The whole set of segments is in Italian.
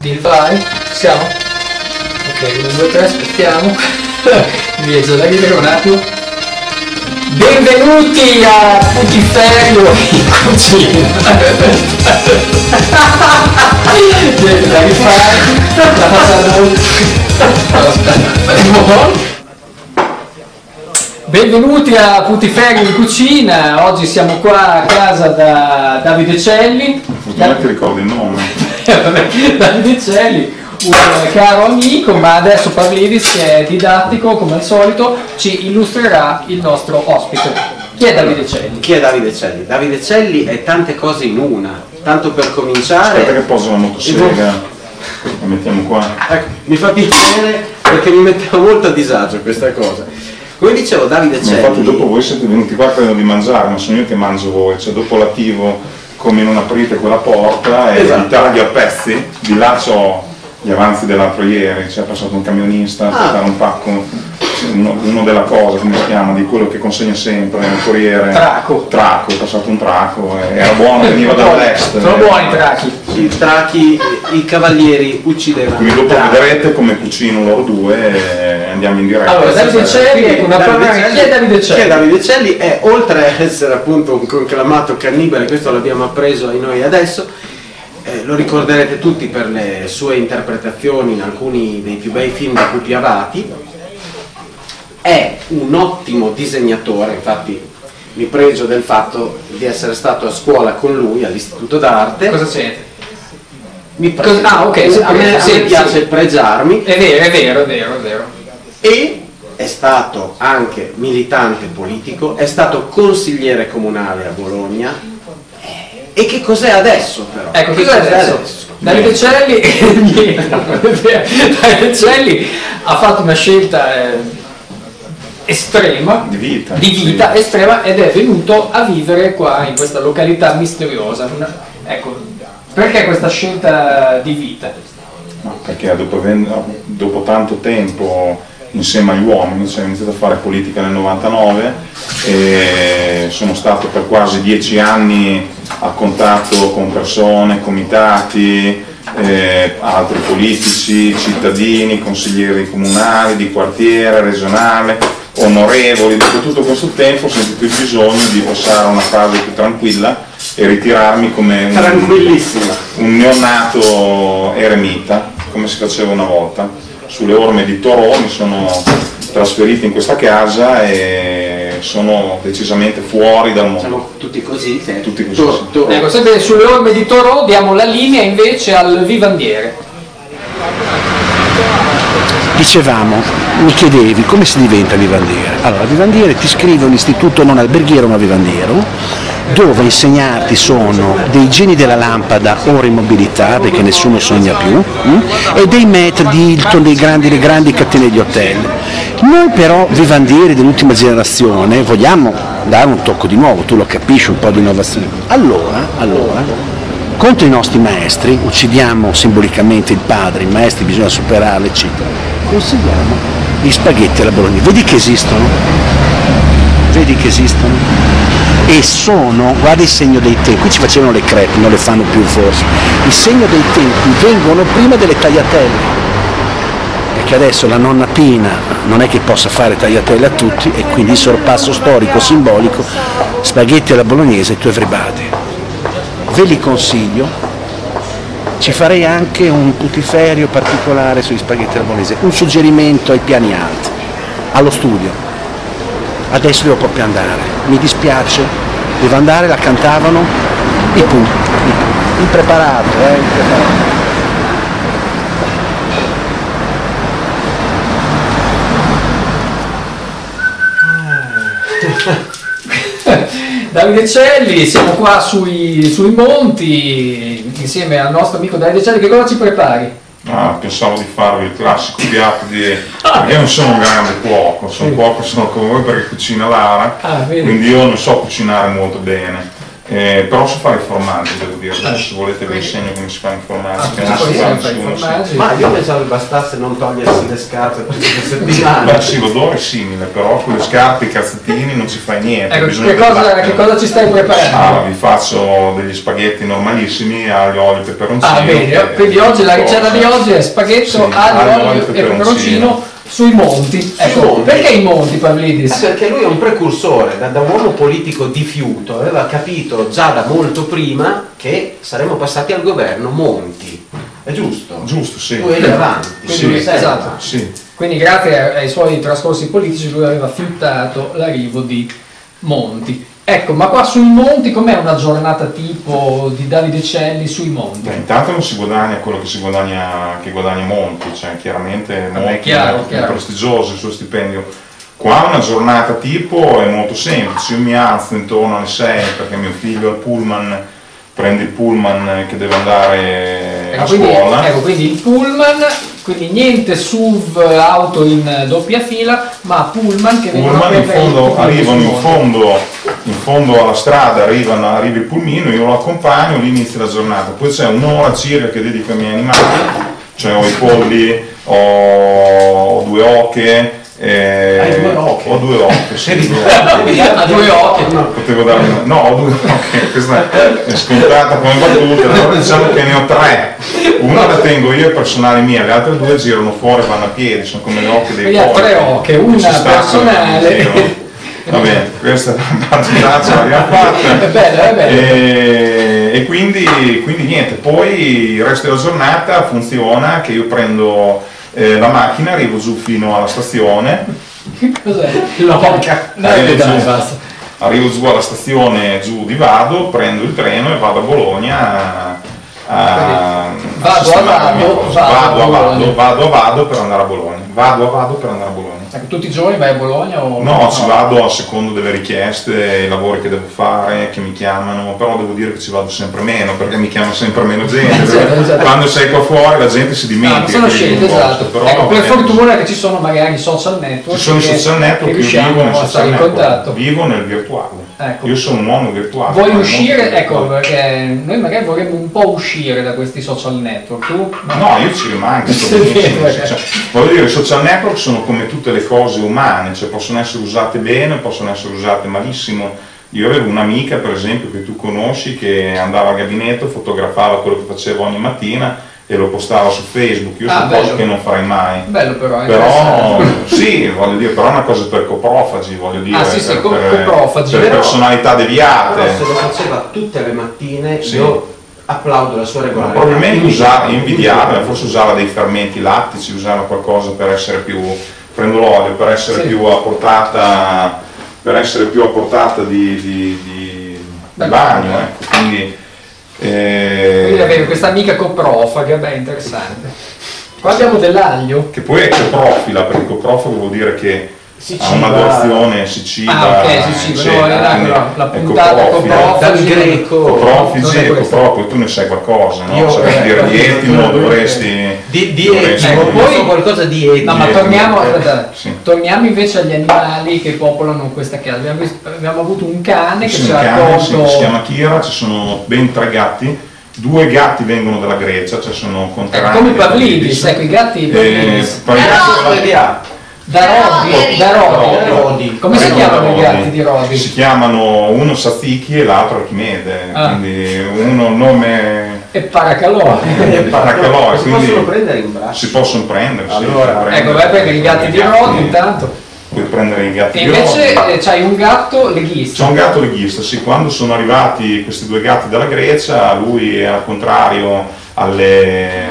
Deal vai? Siamo? Ok, 1, 2, 3, aspettiamo. Invece da ridere un attimo. Benvenuti a Putiferio in cucina. Niente da rifare. La. Aspetta. Benvenuti a Putiferio in cucina. Oggi siamo qua a casa da Davide Celli. Fortunatamente ricordo il nome. Davide Celli, un caro amico, ma adesso Pavlidis, che è didattico come al solito, ci illustrerà il nostro ospite. Chi è Davide Celli? Chi è Davide Celli? Davide Celli è tante cose in una, tanto per Aspetta che cominciare. poso la motosega, la mettiamo qua. Ecco, mi fa piacere perché mi metteva molto a disagio questa cosa. Come dicevo, Davide Ma infatti dopo Celli. voi siete venuti qua credo di mangiare, ma sono io che mangio voi, cioè dopo l'attivo come non aprite quella porta e Esatto. vi taglio a pezzi, di là c'ho gli avanzi dell'altro ieri, c'è passato un camionista a Ah. portare un pacco, uno, uno della cosa, come si chiama, di quello che consegna sempre, il corriere. Traco. Traco, è passato un traco, era buono, veniva dall'est. Sono buoni i trachi. I trachi, i cavalieri uccidevano. Quindi dopo Trachi. vedrete come cucino loro due e andiamo in diretta. Allora, Davide Celli, ecco una Davide parola. Celli- Chi è Davide Celli? Chi è Davide Celli è, oltre a essere appunto un conclamato cannibale, questo l'abbiamo appreso ai noi adesso, eh, lo ricorderete tutti per le sue interpretazioni in alcuni dei più bei film da Pupi Avati, è un ottimo disegnatore, infatti mi pregio del fatto di essere stato a scuola con lui all'Istituto d'Arte. Cosa siete? Mi pregio. Ah, ok, sì, a me, a sì, me sì. piace pregiarmi È vero, è vero, è vero, è vero. E è stato anche militante politico, è stato consigliere comunale a Bologna. E che cos'è adesso però? Ecco, che cos'è adesso? Davide Celli, Davide Celli ha fatto una scelta eh, estrema Di vita. di vita sì. estrema ed è venuto a vivere qua in questa località misteriosa. Una- ecco, perché questa scelta di vita? No, perché dopo, dopo tanto tempo insieme agli uomini, cioè ho iniziato a fare politica nel 99 e sono stato per quasi dieci anni a contatto con persone, comitati, eh, altri politici, cittadini, consiglieri comunali, di quartiere, regionale, onorevoli. Dopo tutto questo tempo ho sentito il bisogno di passare a una fase più tranquilla e ritirarmi come un, un neonato eremita, come si faceva una volta. Sulle orme di Torò mi sono trasferito in questa casa e sono decisamente fuori dal mondo. Siamo tutti così, sì. Tutti così, To- sì. to- Ecco, sempre sulle orme di Toro diamo la linea invece al vivandiere. Dicevamo, mi chiedevi come si diventa vivandiere. Allora, vivandiere ti scrive un istituto non alberghiero ma vivandiero, dove insegnarti sono dei geni della lampada ora in mobilità, perché nessuno sogna più, mm? e dei metri di Hilton, dei grandi, delle grandi catene di hotel. Noi però, vivandieri dell'ultima generazione, vogliamo dare un tocco di nuovo, tu lo capisci, un po' di innovazione. Allora, allora, contro i nostri maestri, uccidiamo simbolicamente il padre, i maestri bisogna superarli, eccetera. Consigliamo gli spaghetti alla bolognese. Vedi che esistono? Vedi che esistono? E sono, guarda il segno dei tempi, qui ci facevano le crepe, non le fanno più forse. Il segno dei tempi vengono prima delle tagliatelle. Perché adesso la nonna Pina non è che possa fare tagliatelle a tutti e quindi il sorpasso storico, simbolico, spaghetti alla bolognese to everybody ve li consiglio. Ci farei anche un putiferio particolare sugli spaghetti alla bolognese, un suggerimento ai piani alti, allo studio. Adesso devo proprio andare, mi dispiace, devo andare, la cantavano, i pu, i pu. impreparato, eh, impreparato. Davide Celli, siamo qua sui, sui monti insieme al nostro amico Davide Celli, che cosa ci prepari? Ah, pensavo di farvi il classico piatto di... perché io non sono un grande cuoco, sono Sì. cuoco sono come voi perché cucina Lara, Ah, quindi io non so cucinare molto bene. Eh, però so fare i formaggi, devo dire, Ah, se volete vi insegno come si fa i formaggi, Ah, che non poi si fa nessuno. sì. Ma io pensavo che bastasse non togliersi le scarpe tutte le settimane. Beh sì, l'odore è simile, però con le scarpe, i calzettini non ci fai niente. Ecco, che cosa, che cosa ci stai preparando? Ah, vi faccio degli spaghetti normalissimi, aglio, olio e peperoncino. Ah, bene, quindi oggi la ricetta di oggi è spaghetto, Sì, aglio, olio e peperoncino sui monti. Ecco, monti. perché i monti, Eh, Pavlidis? Perché lui è un precursore, da, da uomo politico di fiuto, aveva capito già da molto prima che saremmo passati al governo Monti. È giusto? Giusto, sì. Tu eri avanti, Quindi, sei esatto. avanti. Sì. Quindi grazie ai suoi trascorsi politici lui aveva fiutato l'arrivo di Monti. Ecco, ma qua sui monti com'è una giornata tipo di Davide Celli sui monti? Beh, intanto non si guadagna quello che si guadagna, che guadagna Monti, cioè chiaramente Monti chiaro, è chiaro. prestigioso il suo stipendio. Qua una giornata tipo è molto semplice, io mi alzo intorno alle 6 perché mio figlio al pullman prende il pullman che deve andare Ecco a quindi, scuola. ecco, quindi il pullman, quindi niente SUV auto in doppia fila, ma pullman che vengono pullman in prendere fondo, arrivano in fondo, in fondo alla strada, arrivano, arriva il pulmino, io lo accompagno, lì inizia la giornata. Poi c'è un'ora circa che dedico ai miei animali, cioè ho i polli, ho due oche. Eh, Hai due oche? Ho due oche, sì, due oche. Ha due occhi. Potevo dare una- No, ho due oche, questa è scontata come battuta, però diciamo che ne ho tre. Una la tengo io e personale mia, le altre due girano fuori, vanno a piedi, sono come le oche dei polli. tre oche, che una personale. Va bene, questa è la battutaccia l'abbiamo fatta. È bello, è bello. E, e quindi, quindi niente, poi il resto della giornata funziona che io prendo eh, la macchina, arrivo giù fino alla stazione, Cos'è? L'oca. Dai, arrivo, dai, giù, arrivo giù alla stazione giù di Vado, prendo il treno e vado a Bologna a, a Vado a Vado, vado a vado a. Vado, vado Vado per andare a Bologna. Vado a Vado per andare a Bologna. Ecco, tutti i giorni vai a Bologna o No, ci vado a secondo delle richieste, i lavori che devo fare, che mi chiamano, però devo dire che ci vado sempre meno perché mi chiama sempre meno gente. Esatto, esatto. Quando sei qua fuori la gente si Ah, dimentica. sono che vivi in scelte, esatto. però ecco, per fortuna che ci sono magari i social network. Ci sono i social network, che io vivo nel social network, vivo nel virtuale. Ecco. Io sono un uomo virtuale. Vuoi uscire? Ecco, perché noi magari vorremmo un po' uscire da questi social network. Tu? No, io ci rimango. cioè, voglio dire, i social network sono come tutte le cose umane, cioè possono essere usate bene, possono essere usate malissimo. Io avevo un'amica, per esempio, che tu conosci, che andava al gabinetto, fotografava quello che facevo ogni mattina e lo postava su Facebook. Io Ah, sono cose che non farei mai. Bello però, è Però sì, voglio dire, però è una cosa per coprofagi, voglio dire, Ah, sì, sì, per, co- per- coprofagi, per però- personalità deviate. Però se lo faceva tutte le mattine Sì. io applaudo la sua Ma regolarità. probabilmente usava, Invidiabile. forse usava dei fermenti lattici, usava qualcosa per essere più, prendo l'olio, per essere Sì. più a portata, per essere più a portata di, di- di- di bagno, ecco. quindi, eh, Quindi questa amica coprofaga, beh, interessante. Qua abbiamo dell'aglio. che poi è coprofila, perché coprofago vuol dire che ha una ciba- doazione, si ciba, Ah, ok, si ciba, no, era quindi la- è puntata. Dal greco. Coprofigi e copropio, tu ne sai qualcosa, no? Io- Sai eh, dire di io- etimo, dovresti... Di, di Ecco, poi qualcosa di etico. No, ma torniamo, eh, aspetta, sì. torniamo invece agli animali che popolano questa casa. Abbiamo, avuto un cane che ci ha raccolto. che si chiama Kira, ci sono ben tre gatti, due gatti vengono dalla Grecia, cioè sono Ecco, conterranei. come Pavlidis, ecco i gatti Eh, Pavlidis. poi i Da Rodi, da Rodi. Rodi. Come si chiamano i gatti di Rodi? Si chiamano uno Sazichi e l'altro Archimede, Ah. quindi uno il nome E Paracalò e Si quindi possono prendere in braccio. si possono prendere. sì, Allora, puoi Ecco, vai a prendere i gatti di Rodi intanto. Puoi prendere i gatti E di invece Rodi. eh, c'hai un gatto C'è leghista. un gatto leghista, sì, quando sono arrivati questi due gatti dalla Grecia, lui era contrario alle...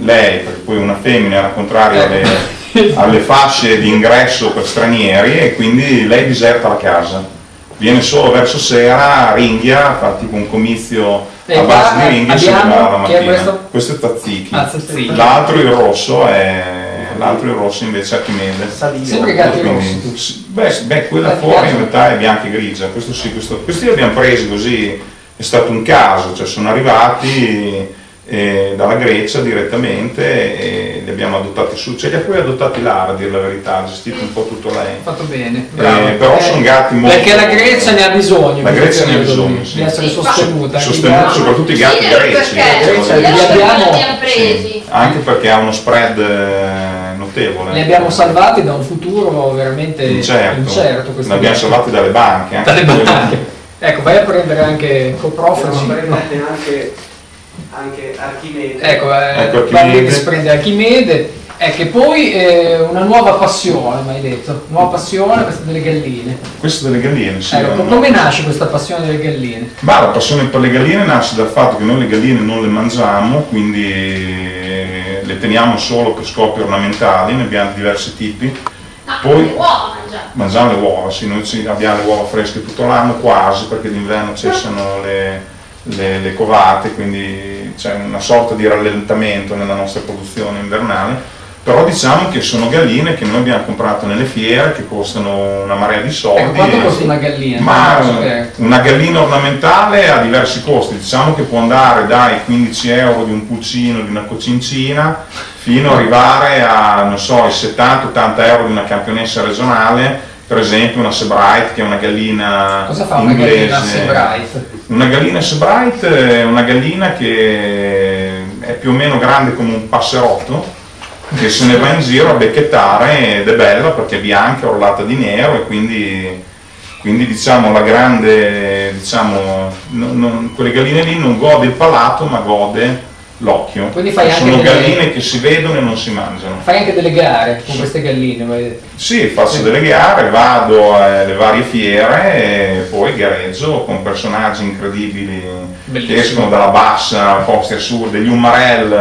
lei, perché poi una femmina era contraria alle, alle fasce di ingresso per stranieri e quindi lei diserta la casa. Viene solo verso sera, ringhia, fa tipo un comizio E a base di ringhia e se ne va abbiamo- la chi è mattina. questo? è Tazzichi. Ah. L'altro il rosso è... L'altro il rosso invece è Archimede. Sempre gatti rossi beh, beh, quella Gatti fuori in realtà è bianca e grigia, questo sì, questo- questi li abbiamo presi così, è stato un caso, cioè sono arrivati eh, dalla Grecia direttamente e li abbiamo adottati su, ce li ha poi adottati Lara a dire la verità, ha gestito un po' tutto lei. Fatto bene, bravo. Eh, però Eh, sono gatti molto... Perché la Grecia ne ha bisogno. La Grecia ne ha bisogno, di- sì. Di essere Sì, sostenuta. Sostenuto quindi- soprattutto i gatti Sì, greci. perché Grecia, li li abbiamo, abbiamo- abbiamo presi. Anche perché ha uno spread eh, notevole. Li abbiamo salvati da un futuro veramente Incerto. incerto. questi Li abbiamo salvati dalle banche. Anche dalle banche. Ecco, vai a prendere anche coprofaci. prendete anche, anche Archimede. Ecco, eh, Ecco, Archimede. Parmenides prende Archimede. È che poi eh, una nuova passione, mi hai detto. Nuova passione, questa delle galline. Queste delle galline, sì. Ecco, come nasce questa passione delle galline? Ma la passione per le galline nasce dal fatto che noi le galline non le mangiamo, quindi eh, le teniamo solo per scopi ornamentali, ne abbiamo diversi tipi. No, Poi- le uova mangiamo. Mangiamo le uova, sì, noi abbiamo le uova fresche tutto l'anno, quasi, perché d'inverno cessano le, le- le covate, quindi c'è una sorta di rallentamento nella nostra produzione invernale. Però diciamo che sono galline che noi abbiamo comprato nelle fiere, che costano una marea di soldi. Ecco, quanto costa una gallina? Ma che- una gallina ornamentale ha diversi costi, diciamo che può andare dai 15 euro di un pulcino, di una cocincina, fino ad arrivare a, non so, i 70-80 euro di una campionessa regionale, per esempio una Sebright che è una gallina Cosa fa una inglese. gallina Sebright? Una gallina Sebright è una gallina che è più o meno grande come un passerotto, che se ne va in giro a becchettare ed è bella perché è bianca, orlata di nero e quindi, quindi diciamo la grande, diciamo, non- non- quelle galline lì non gode il palato ma gode l'occhio. Sono delle- galline che si vedono e non si mangiano. Fai anche delle gare con queste galline. Sì, faccio Sì. delle gare, vado alle varie fiere e poi gareggio con personaggi incredibili Bellissimo. che escono dalla bassa, posti assurdi, gli Umarell,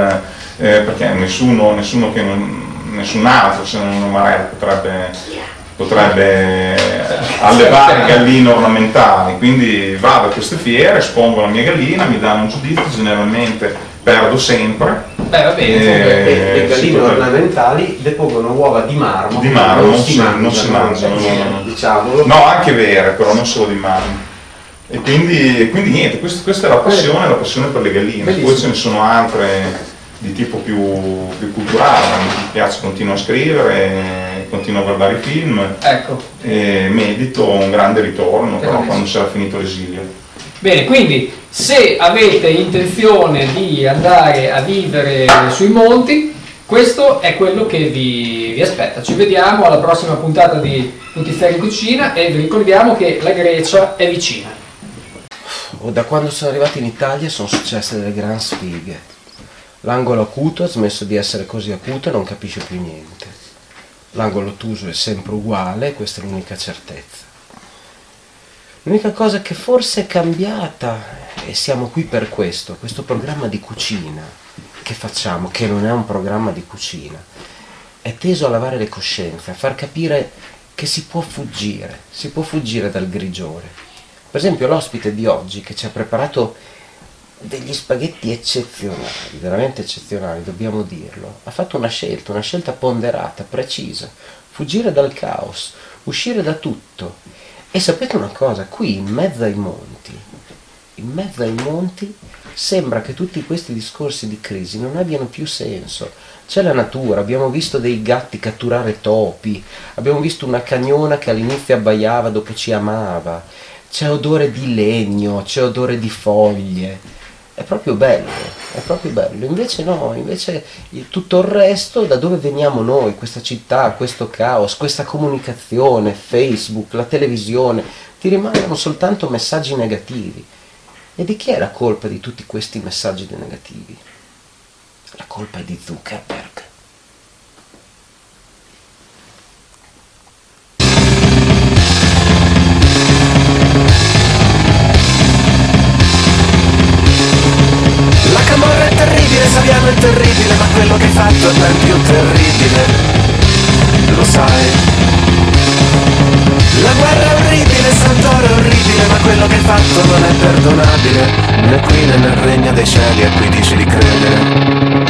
eh, perché nessuno, nessuno che non, nessun altro se non un Umarell potrebbe, potrebbe allevare galline ornamentali. Quindi vado a queste fiere, espongo la mia gallina, mi danno un giudizio, generalmente perdo sempre. Beh, va bene. Eh. Le, sì, galline ornamentali depongono uova di marmo. Di marmo, non si sì, mangiano, non si mangiano, eh, no, anche vere, però non solo di marmo. E quindi, quindi niente, quest- questa è la passione, la passione per le galline. Bellissimo. Poi ce ne sono altre di tipo più, più culturale, mi piace, continuo a scrivere, continuo a guardare i film Ecco. e medito un grande ritorno, però quando sarà finito l'esilio. Bene, quindi se avete intenzione di andare a vivere sui monti, questo è quello che vi, vi aspetta. Ci vediamo alla prossima puntata di Putiferri in Cucina e vi ricordiamo che la Grecia è vicina. Oh, Da quando sono arrivato in Italia sono successe delle gran sfighe. L'angolo acuto ha smesso di essere così acuto e non capisce più niente. L'angolo ottuso è sempre uguale, questa è l'unica certezza. L'unica cosa che forse è cambiata, e siamo qui per questo, questo programma di cucina che facciamo, che non è un programma di cucina, è teso a lavare le coscienze, a far capire che si può fuggire, si può fuggire dal grigiore. Per esempio l'ospite di oggi che ci ha preparato degli spaghetti eccezionali, veramente eccezionali, dobbiamo dirlo, ha fatto una scelta, una scelta ponderata, precisa, fuggire dal caos, uscire da tutto. E sapete una cosa, qui in mezzo ai monti, in mezzo ai monti sembra che tutti questi discorsi di crisi non abbiano più senso. C'è la natura, abbiamo visto dei gatti catturare topi, abbiamo visto una cagnona che all'inizio abbaiava dopo ci amava, c'è odore di legno, c'è odore di foglie. È proprio bello, è proprio bello. Invece no, invece tutto il resto, da dove veniamo noi, questa città, questo caos, questa comunicazione, Facebook, la televisione, ti rimangono soltanto messaggi negativi. E di chi è la colpa di tutti questi messaggi negativi? La colpa è di Zuckerberg. Fatto è più terribile. Lo sai. La guerra è orribile, Santoro è orribile, ma quello che hai fatto non è perdonabile. Né qui né nel regno dei cieli a cui dici di credere.